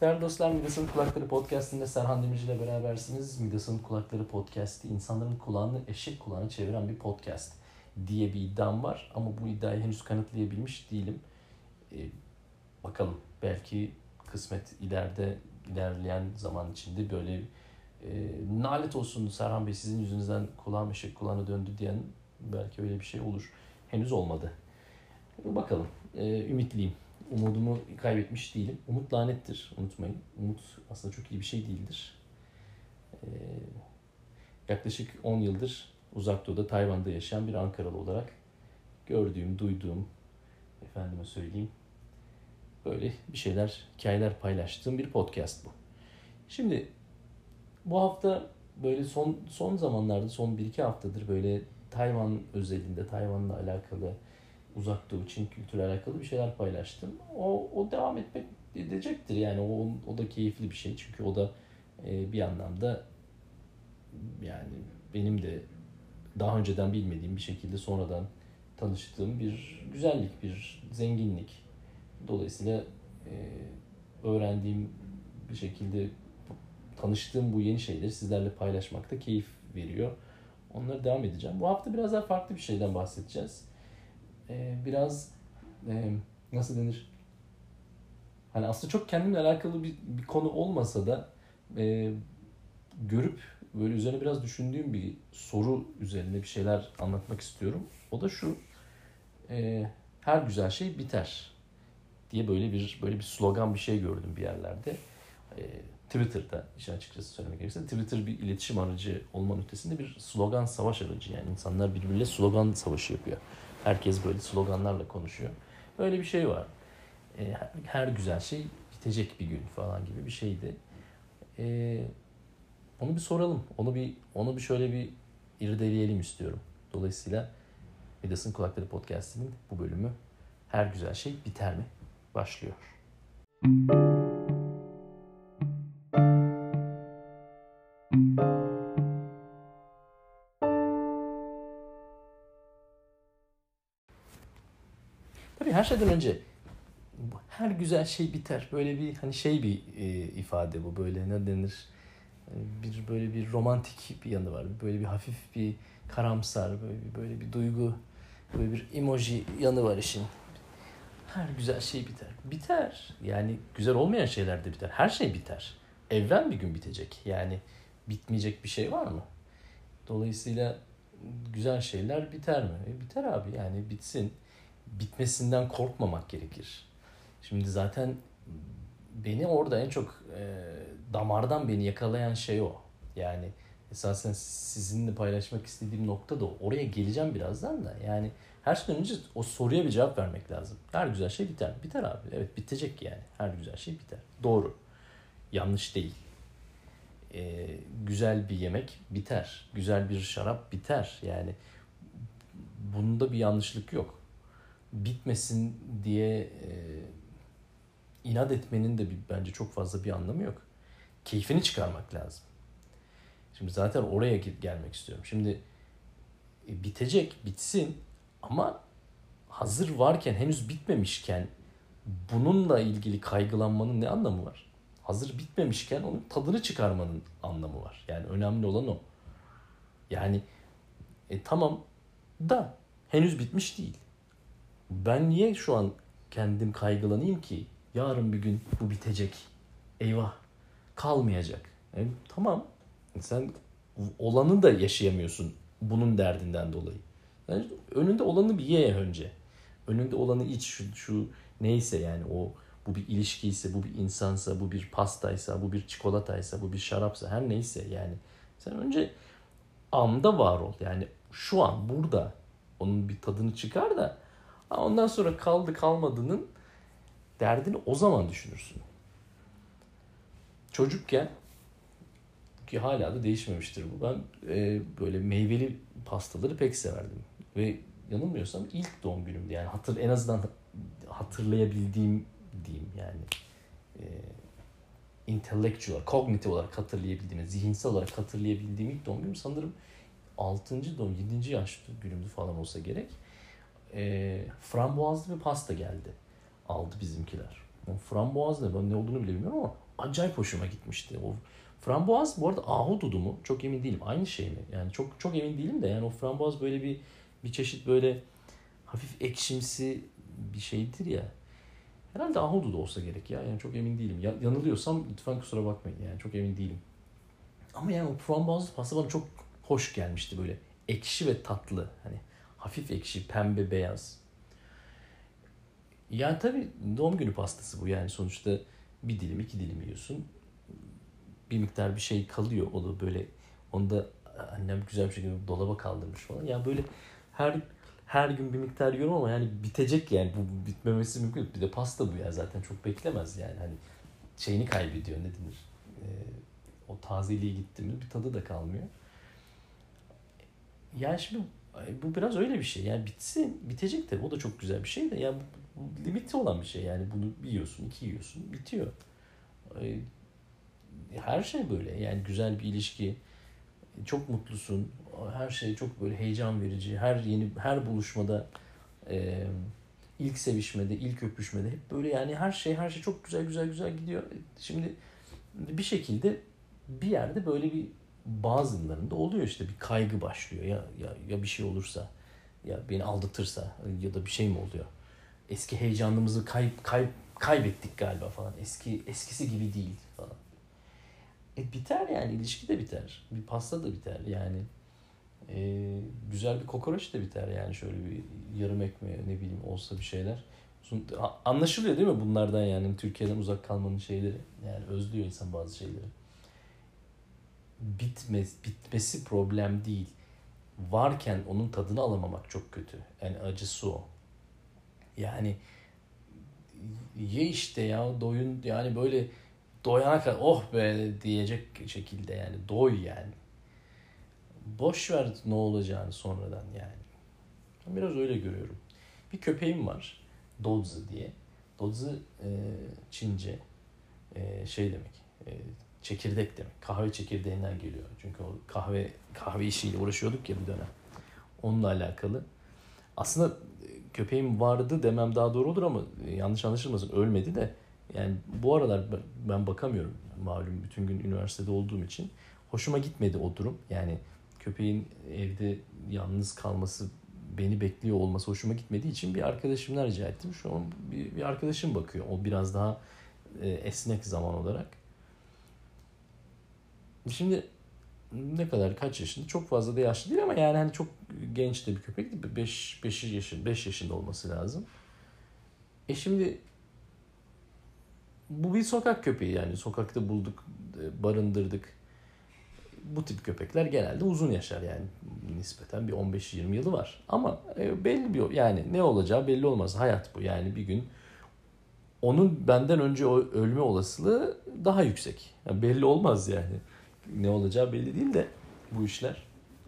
Değerli dostlar Midas'ın Kulakları Podcast'inde Serhan Demirci ile berabersiniz. Midas'ın Kulakları Podcast'i insanların kulağını eşek kulağına çeviren bir podcast diye bir iddiam var. Ama bu iddiayı henüz kanıtlayabilmiş değilim. Ee, bakalım belki kısmet ileride ilerleyen zaman içinde böyle e, nalet olsun Serhan Bey sizin yüzünüzden kulağım eşek kulağına döndü diyen belki öyle bir şey olur. Henüz olmadı. Bakalım. Ee, ümitliyim. Umudumu kaybetmiş değilim. Umut lanettir. Unutmayın. Umut aslında çok iyi bir şey değildir. Ee, yaklaşık 10 yıldır uzak doğuda Tayvan'da yaşayan bir Ankaralı olarak gördüğüm, duyduğum, efendime söyleyeyim, böyle bir şeyler, hikayeler paylaştığım bir podcast bu. Şimdi bu hafta böyle son son zamanlarda, son 1-2 haftadır böyle Tayvan özelinde, Tayvan'la alakalı uzak doğu Çin kültürüyle alakalı bir şeyler paylaştım. O, o devam etmek edecektir yani o, o da keyifli bir şey çünkü o da e, bir anlamda yani benim de daha önceden bilmediğim bir şekilde sonradan tanıştığım bir güzellik, bir zenginlik. Dolayısıyla e, öğrendiğim bir şekilde tanıştığım bu yeni şeyleri sizlerle paylaşmakta keyif veriyor. Onları devam edeceğim. Bu hafta biraz daha farklı bir şeyden bahsedeceğiz e, biraz e, nasıl denir? Hani aslında çok kendimle alakalı bir, bir konu olmasa da e, görüp böyle üzerine biraz düşündüğüm bir soru üzerine bir şeyler anlatmak istiyorum. O da şu. E, her güzel şey biter diye böyle bir böyle bir slogan bir şey gördüm bir yerlerde. E, Twitter'da işin açıkçası söylemek gerekirse Twitter bir iletişim aracı olmanın ötesinde bir slogan savaş aracı. Yani insanlar birbiriyle slogan savaşı yapıyor. Herkes böyle sloganlarla konuşuyor. Öyle bir şey var. E, her güzel şey bitecek bir gün falan gibi bir şeydi. E, onu bir soralım. Onu bir onu bir şöyle bir irdeleyelim istiyorum. Dolayısıyla Midas'ın Kulakları Podcast'inin bu bölümü Her Güzel Şey Biter mi? başlıyor. Müzik şeyden önce her güzel şey biter. Böyle bir hani şey bir e, ifade bu böyle ne denir? E, bir böyle bir romantik bir yanı var. Böyle bir hafif bir karamsar, böyle bir, böyle bir duygu, böyle bir emoji yanı var işin. Her güzel şey biter. Biter. Yani güzel olmayan şeyler de biter. Her şey biter. Evren bir gün bitecek. Yani bitmeyecek bir şey var mı? Dolayısıyla güzel şeyler biter mi? E, biter abi yani bitsin bitmesinden korkmamak gerekir. Şimdi zaten beni orada en çok e, damardan beni yakalayan şey o. Yani esasen sizinle paylaşmak istediğim nokta da oraya geleceğim birazdan da. Yani her şeyden önce o soruya bir cevap vermek lazım. Her güzel şey biter. Biter abi. Evet bitecek yani. Her güzel şey biter. Doğru. Yanlış değil. Ee, güzel bir yemek biter. Güzel bir şarap biter. Yani bunda bir yanlışlık yok bitmesin diye e, inat etmenin de bir, bence çok fazla bir anlamı yok. Keyfini çıkarmak lazım. Şimdi zaten oraya gelmek istiyorum. Şimdi e, bitecek, bitsin ama hazır varken, henüz bitmemişken bununla ilgili kaygılanmanın ne anlamı var? Hazır bitmemişken onun tadını çıkarmanın anlamı var. Yani önemli olan o. Yani e, tamam da henüz bitmiş değil ben niye şu an kendim kaygılanayım ki? Yarın bir gün bu bitecek. Eyvah. Kalmayacak. E, tamam. Sen olanı da yaşayamıyorsun bunun derdinden dolayı. Yani önünde olanı bir ye önce. Önünde olanı iç şu, şu neyse yani o bu bir ilişkiyse, bu bir insansa, bu bir pastaysa, bu bir çikolataysa, bu bir şarapsa her neyse yani. Sen önce anda var ol. Yani şu an burada onun bir tadını çıkar da Ondan sonra kaldı kalmadığının derdini o zaman düşünürsün. Çocukken ki hala da değişmemiştir bu. Ben e, böyle meyveli pastaları pek severdim. Ve yanılmıyorsam ilk doğum günümdü. Yani hatır en azından hatırlayabildiğim diyeyim yani. E, intellectual, kognitif olarak hatırlayabildiğim, zihinsel olarak hatırlayabildiğim ilk doğum günüm sanırım 6. doğum, 7. yaş günümdü falan olsa gerek e, frambuazlı bir pasta geldi. Aldı bizimkiler. O frambuaz ne ben ne olduğunu bile bilmiyorum ama acayip hoşuma gitmişti. O frambuaz bu arada ahududu mu? Çok emin değilim. Aynı şey mi? Yani çok çok emin değilim de yani o frambuaz böyle bir bir çeşit böyle hafif ekşimsi bir şeydir ya. Herhalde ahududu olsa gerek ya. Yani çok emin değilim. Ya, yanılıyorsam lütfen kusura bakmayın. Yani çok emin değilim. Ama yani o frambuazlı pasta bana çok hoş gelmişti böyle. Ekşi ve tatlı. Hani hafif ekşi, pembe, beyaz. Yani tabii doğum günü pastası bu yani sonuçta bir dilim iki dilim yiyorsun. Bir miktar bir şey kalıyor. O da böyle onu da annem güzel bir şekilde dolaba kaldırmış falan. Ya böyle her her gün bir miktar yiyorum ama yani bitecek yani bu bitmemesi mümkün. Bir de pasta bu ya zaten çok beklemez yani hani şeyini kaybediyor ne denir. Ee, o tazeliği gitti mi bir tadı da kalmıyor. Yani şimdi bu biraz öyle bir şey. Yani bitsin, bitecek de o da çok güzel bir şey de. Yani limiti olan bir şey. Yani bunu bir yiyorsun, iki yiyorsun, bitiyor. Her şey böyle. Yani güzel bir ilişki. Çok mutlusun. Her şey çok böyle heyecan verici. Her yeni her buluşmada ilk sevişmede, ilk öpüşmede hep böyle yani her şey her şey çok güzel güzel güzel gidiyor. Şimdi bir şekilde bir yerde böyle bir bazılarında oluyor işte bir kaygı başlıyor ya ya ya bir şey olursa ya beni aldatırsa ya da bir şey mi oluyor? Eski heyecanımızı kayıp kayıp kaybettik galiba falan. Eski eskisi gibi değil falan. E biter yani ilişki de biter. Bir pasta da biter yani. E, güzel bir kokoreç de biter yani şöyle bir yarım ekmeği ne bileyim olsa bir şeyler. Anlaşılıyor değil mi bunlardan yani Türkiye'den uzak kalmanın şeyleri. Yani özlüyor insan bazı şeyleri bitmez, bitmesi problem değil. Varken onun tadını alamamak çok kötü. Yani acısı o. Yani ye işte ya doyun yani böyle doyana kadar oh be diyecek şekilde yani doy yani. Boş ver ne olacağını sonradan yani. Biraz öyle görüyorum. Bir köpeğim var. Dodzi diye. Dodzi e, Çince e, şey demek. E, çekirdek demek. Kahve çekirdeğinden geliyor. Çünkü o kahve kahve işiyle uğraşıyorduk ya bir dönem. Onunla alakalı. Aslında e, köpeğim vardı demem daha doğru olur ama e, yanlış anlaşılmasın ölmedi de yani bu aralar ben bakamıyorum malum bütün gün üniversitede olduğum için. Hoşuma gitmedi o durum. Yani köpeğin evde yalnız kalması beni bekliyor olması hoşuma gitmediği için bir arkadaşımdan rica ettim. Şu an bir, bir arkadaşım bakıyor. O biraz daha e, esnek zaman olarak. Şimdi ne kadar kaç yaşında çok fazla da yaşlı değil ama yani hani çok genç de bir köpek değil 5 5 yaşında 5 yaşında olması lazım. E şimdi bu bir sokak köpeği yani sokakta bulduk e, barındırdık. Bu tip köpekler genelde uzun yaşar yani nispeten bir 15-20 yılı var. Ama e, belli bir yani ne olacağı belli olmaz. Hayat bu yani bir gün onun benden önce ölme olasılığı daha yüksek. Yani belli olmaz yani ne olacağı belli değil de bu işler.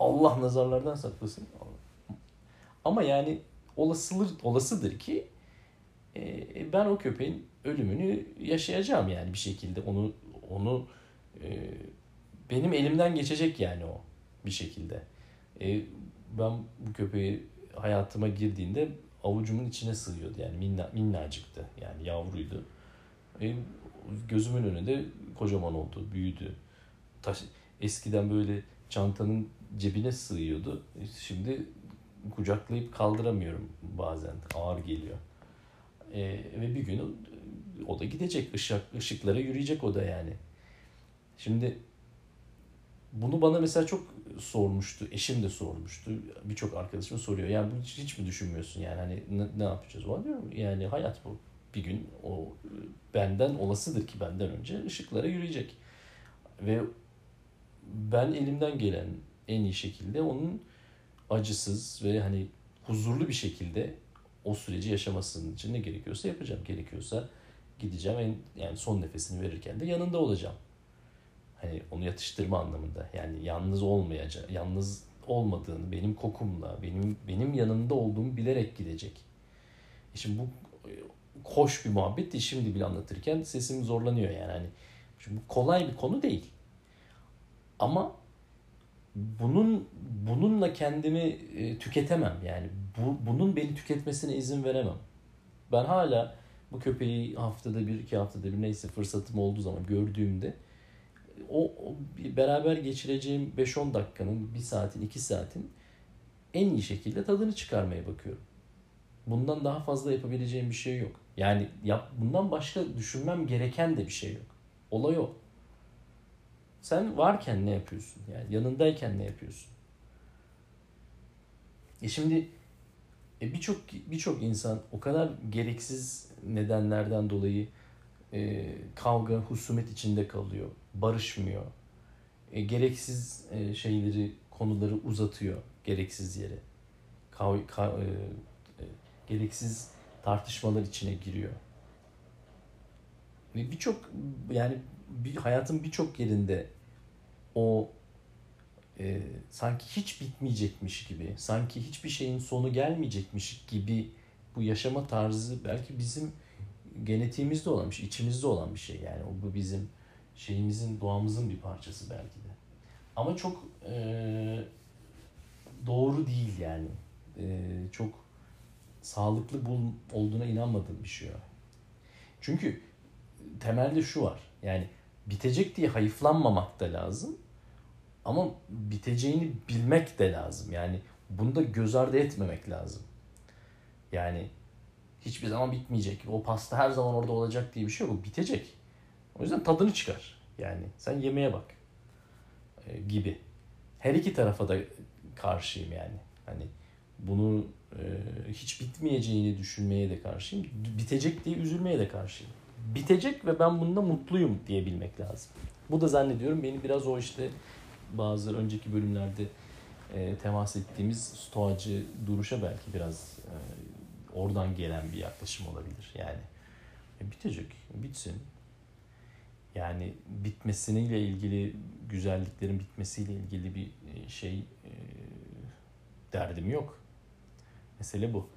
Allah nazarlardan saklasın. Ama yani olasıdır, olasıdır ki e, ben o köpeğin ölümünü yaşayacağım yani bir şekilde onu onu e, benim elimden geçecek yani o bir şekilde. E, ben bu köpeği hayatıma girdiğinde avucumun içine sığıyordu yani minna, minnacıktı yani yavruydu. E, gözümün önünde kocaman oldu, büyüdü taş, eskiden böyle çantanın cebine sığıyordu. Şimdi kucaklayıp kaldıramıyorum bazen. Ağır geliyor. E, ve bir gün o, da gidecek. Işık, ışıklara yürüyecek o da yani. Şimdi bunu bana mesela çok sormuştu. Eşim de sormuştu. Birçok arkadaşım soruyor. Yani bunu hiç, hiç mi düşünmüyorsun yani hani ne, ne yapacağız? O diyorum yani hayat bu. Bir gün o benden olasıdır ki benden önce ışıklara yürüyecek. Ve ben elimden gelen en iyi şekilde onun acısız ve hani huzurlu bir şekilde o süreci yaşamasının için ne gerekiyorsa yapacağım. Gerekiyorsa gideceğim en yani son nefesini verirken de yanında olacağım. Hani onu yatıştırma anlamında. Yani yalnız olmayacak, yalnız olmadığını benim kokumla, benim benim yanında olduğumu bilerek gidecek. E şimdi bu hoş bir muhabbet Şimdi bile anlatırken sesim zorlanıyor yani. Hani şimdi bu kolay bir konu değil. Ama bunun bununla kendimi e, tüketemem yani bu, bunun beni tüketmesine izin veremem. Ben hala bu köpeği haftada bir, iki haftada bir neyse fırsatım olduğu zaman gördüğümde o, o beraber geçireceğim 5-10 dakikanın, 1 saatin, 2 saatin en iyi şekilde tadını çıkarmaya bakıyorum. Bundan daha fazla yapabileceğim bir şey yok. Yani yap, bundan başka düşünmem gereken de bir şey yok. Olay o. Sen varken ne yapıyorsun? Yani yanındayken ne yapıyorsun? E şimdi e birçok birçok insan o kadar gereksiz nedenlerden dolayı e, kavga, husumet içinde kalıyor. Barışmıyor. E, gereksiz e, şeyleri, konuları uzatıyor gereksiz yere. Kav, ka, e, e, gereksiz tartışmalar içine giriyor. Ve birçok yani bir, hayatın birçok yerinde o e, sanki hiç bitmeyecekmiş gibi, sanki hiçbir şeyin sonu gelmeyecekmiş gibi bu yaşama tarzı belki bizim genetiğimizde olan bir şey, içimizde olan bir şey yani. Bu bizim şeyimizin, doğamızın bir parçası belki de. Ama çok e, doğru değil yani. E, çok sağlıklı bul, olduğuna inanmadığım bir şey o. Çünkü temelde şu var. Yani bitecek diye hayıflanmamak da lazım. Ama biteceğini bilmek de lazım. Yani bunu da göz ardı etmemek lazım. Yani hiçbir zaman bitmeyecek. O pasta her zaman orada olacak diye bir şey yok. bitecek. O yüzden tadını çıkar. Yani sen yemeğe bak. Ee, gibi. Her iki tarafa da karşıyım yani. Hani bunu e, hiç bitmeyeceğini düşünmeye de karşıyım. Bitecek diye üzülmeye de karşıyım. Bitecek ve ben bunda mutluyum diyebilmek lazım. Bu da zannediyorum beni biraz o işte bazı önceki bölümlerde e, temas ettiğimiz stoacı duruşa belki biraz e, oradan gelen bir yaklaşım olabilir. Yani e, bitecek, bitsin. Yani bitmesiyle ilgili güzelliklerin bitmesiyle ilgili bir e, şey e, derdim yok. Mesele bu.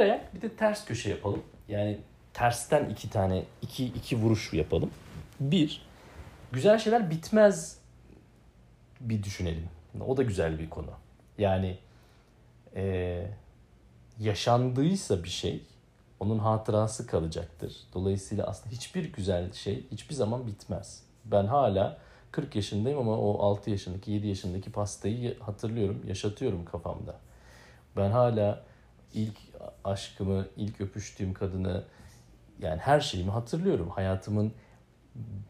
Ayak bir de ters köşe yapalım. Yani tersten iki tane iki iki vuruş yapalım. Bir, güzel şeyler bitmez bir düşünelim. O da güzel bir konu. Yani e, yaşandıysa bir şey onun hatırası kalacaktır. Dolayısıyla aslında hiçbir güzel şey hiçbir zaman bitmez. Ben hala 40 yaşındayım ama o 6 yaşındaki 7 yaşındaki pastayı hatırlıyorum, yaşatıyorum kafamda. Ben hala ilk aşkımı, ilk öpüştüğüm kadını yani her şeyimi hatırlıyorum. Hayatımın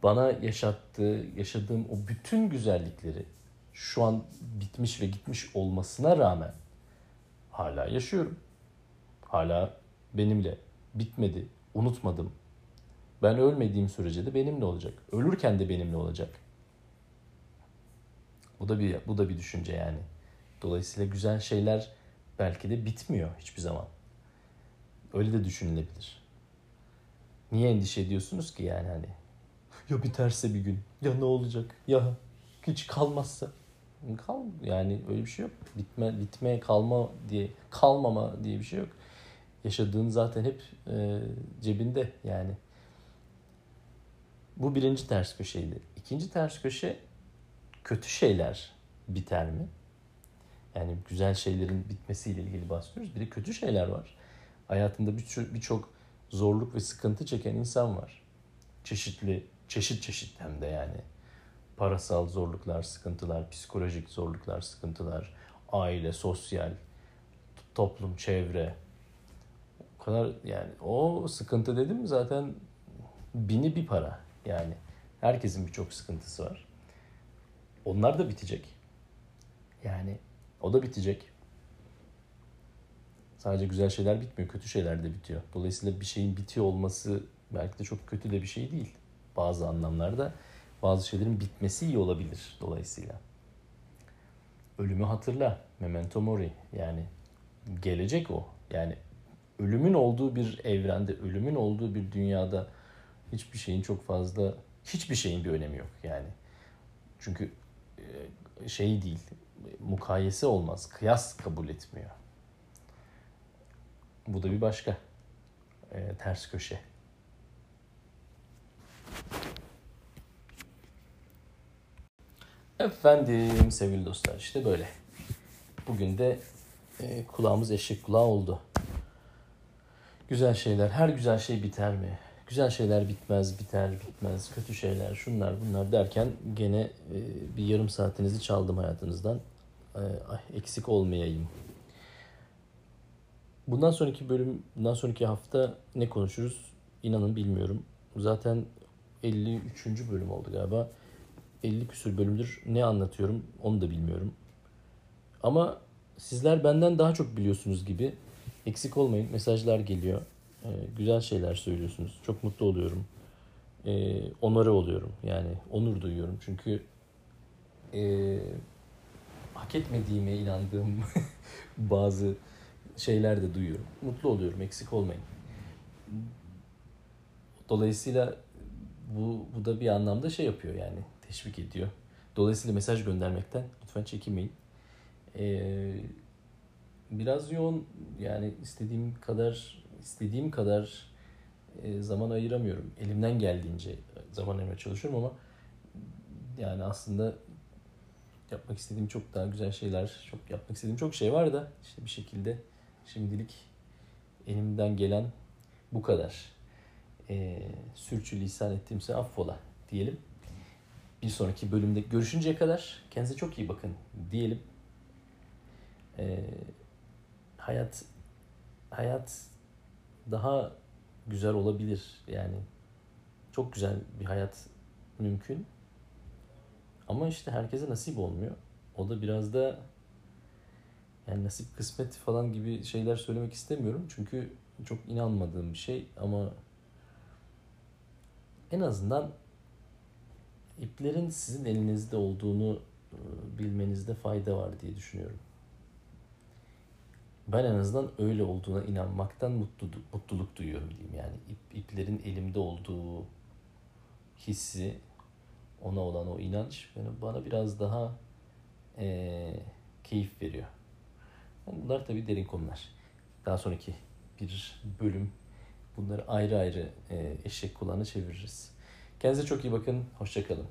bana yaşattığı, yaşadığım o bütün güzellikleri şu an bitmiş ve gitmiş olmasına rağmen hala yaşıyorum. Hala benimle bitmedi, unutmadım. Ben ölmediğim sürece de benimle olacak. Ölürken de benimle olacak. Bu da bir bu da bir düşünce yani. Dolayısıyla güzel şeyler belki de bitmiyor hiçbir zaman. Öyle de düşünülebilir. Niye endişe ediyorsunuz ki yani hani? Ya biterse bir gün. Ya ne olacak? Ya hiç kalmazsa. Kal yani öyle bir şey yok. Bitme, bitme, kalma diye, kalmama diye bir şey yok. Yaşadığın zaten hep e, cebinde yani. Bu birinci ters köşeydi. İkinci ters köşe kötü şeyler biter mi? Yani güzel şeylerin bitmesiyle ilgili bahsediyoruz. Bir de kötü şeyler var. Hayatında birçok birçok zorluk ve sıkıntı çeken insan var. Çeşitli, çeşit çeşit hem de yani. Parasal zorluklar, sıkıntılar, psikolojik zorluklar, sıkıntılar, aile, sosyal, toplum, çevre. O kadar yani o sıkıntı dedim zaten bini bir para yani. Herkesin birçok sıkıntısı var. Onlar da bitecek. Yani o da bitecek. Sadece güzel şeyler bitmiyor, kötü şeyler de bitiyor. Dolayısıyla bir şeyin bitiyor olması belki de çok kötü de bir şey değil. Bazı anlamlarda bazı şeylerin bitmesi iyi olabilir dolayısıyla. Ölümü hatırla. Memento mori. Yani gelecek o. Yani ölümün olduğu bir evrende, ölümün olduğu bir dünyada hiçbir şeyin çok fazla, hiçbir şeyin bir önemi yok yani. Çünkü e, şey değil, mukayese olmaz, kıyas kabul etmiyor. Bu da bir başka e, ters köşe. Efendim sevgili dostlar işte böyle. Bugün de e, kulağımız eşek kulağı oldu. Güzel şeyler. Her güzel şey biter mi? Güzel şeyler bitmez, biter, bitmez. Kötü şeyler, şunlar bunlar derken gene e, bir yarım saatinizi çaldım hayatınızdan. E, eksik olmayayım. Bundan sonraki bölüm, bundan sonraki hafta ne konuşuruz? İnanın bilmiyorum. Zaten 53. bölüm oldu galiba. 50 küsür bölümdür ne anlatıyorum onu da bilmiyorum. Ama sizler benden daha çok biliyorsunuz gibi. Eksik olmayın. Mesajlar geliyor. Ee, güzel şeyler söylüyorsunuz. Çok mutlu oluyorum. Ee, onore oluyorum. Yani onur duyuyorum. Çünkü e, hak etmediğime inandığım bazı şeyler de duyuyorum. Mutlu oluyorum. Eksik olmayın. Dolayısıyla bu, bu da bir anlamda şey yapıyor yani teşvik ediyor. Dolayısıyla mesaj göndermekten lütfen çekinmeyin. Ee, biraz yoğun yani istediğim kadar istediğim kadar e, zaman ayıramıyorum. Elimden geldiğince zaman ayırmaya çalışıyorum ama yani aslında yapmak istediğim çok daha güzel şeyler, çok yapmak istediğim çok şey var da işte bir şekilde şimdilik elimden gelen bu kadar. E, sürçülisan ettiğimse affola diyelim. Bir sonraki bölümde görüşünceye kadar kendinize çok iyi bakın diyelim. E, hayat hayat daha güzel olabilir. Yani çok güzel bir hayat mümkün. Ama işte herkese nasip olmuyor. O da biraz da yani nasip kısmet falan gibi şeyler söylemek istemiyorum. Çünkü çok inanmadığım bir şey ama en azından iplerin sizin elinizde olduğunu e, bilmenizde fayda var diye düşünüyorum. Ben en azından öyle olduğuna inanmaktan mutluluk, mutluluk duyuyorum diyeyim. Yani ip, iplerin elimde olduğu hissi, ona olan o inanç bana biraz daha e, keyif veriyor. Bunlar tabii derin konular. Daha sonraki bir bölüm bunları ayrı ayrı e, eşek kulağına çeviririz. Kendinize çok iyi bakın. Hoşçakalın.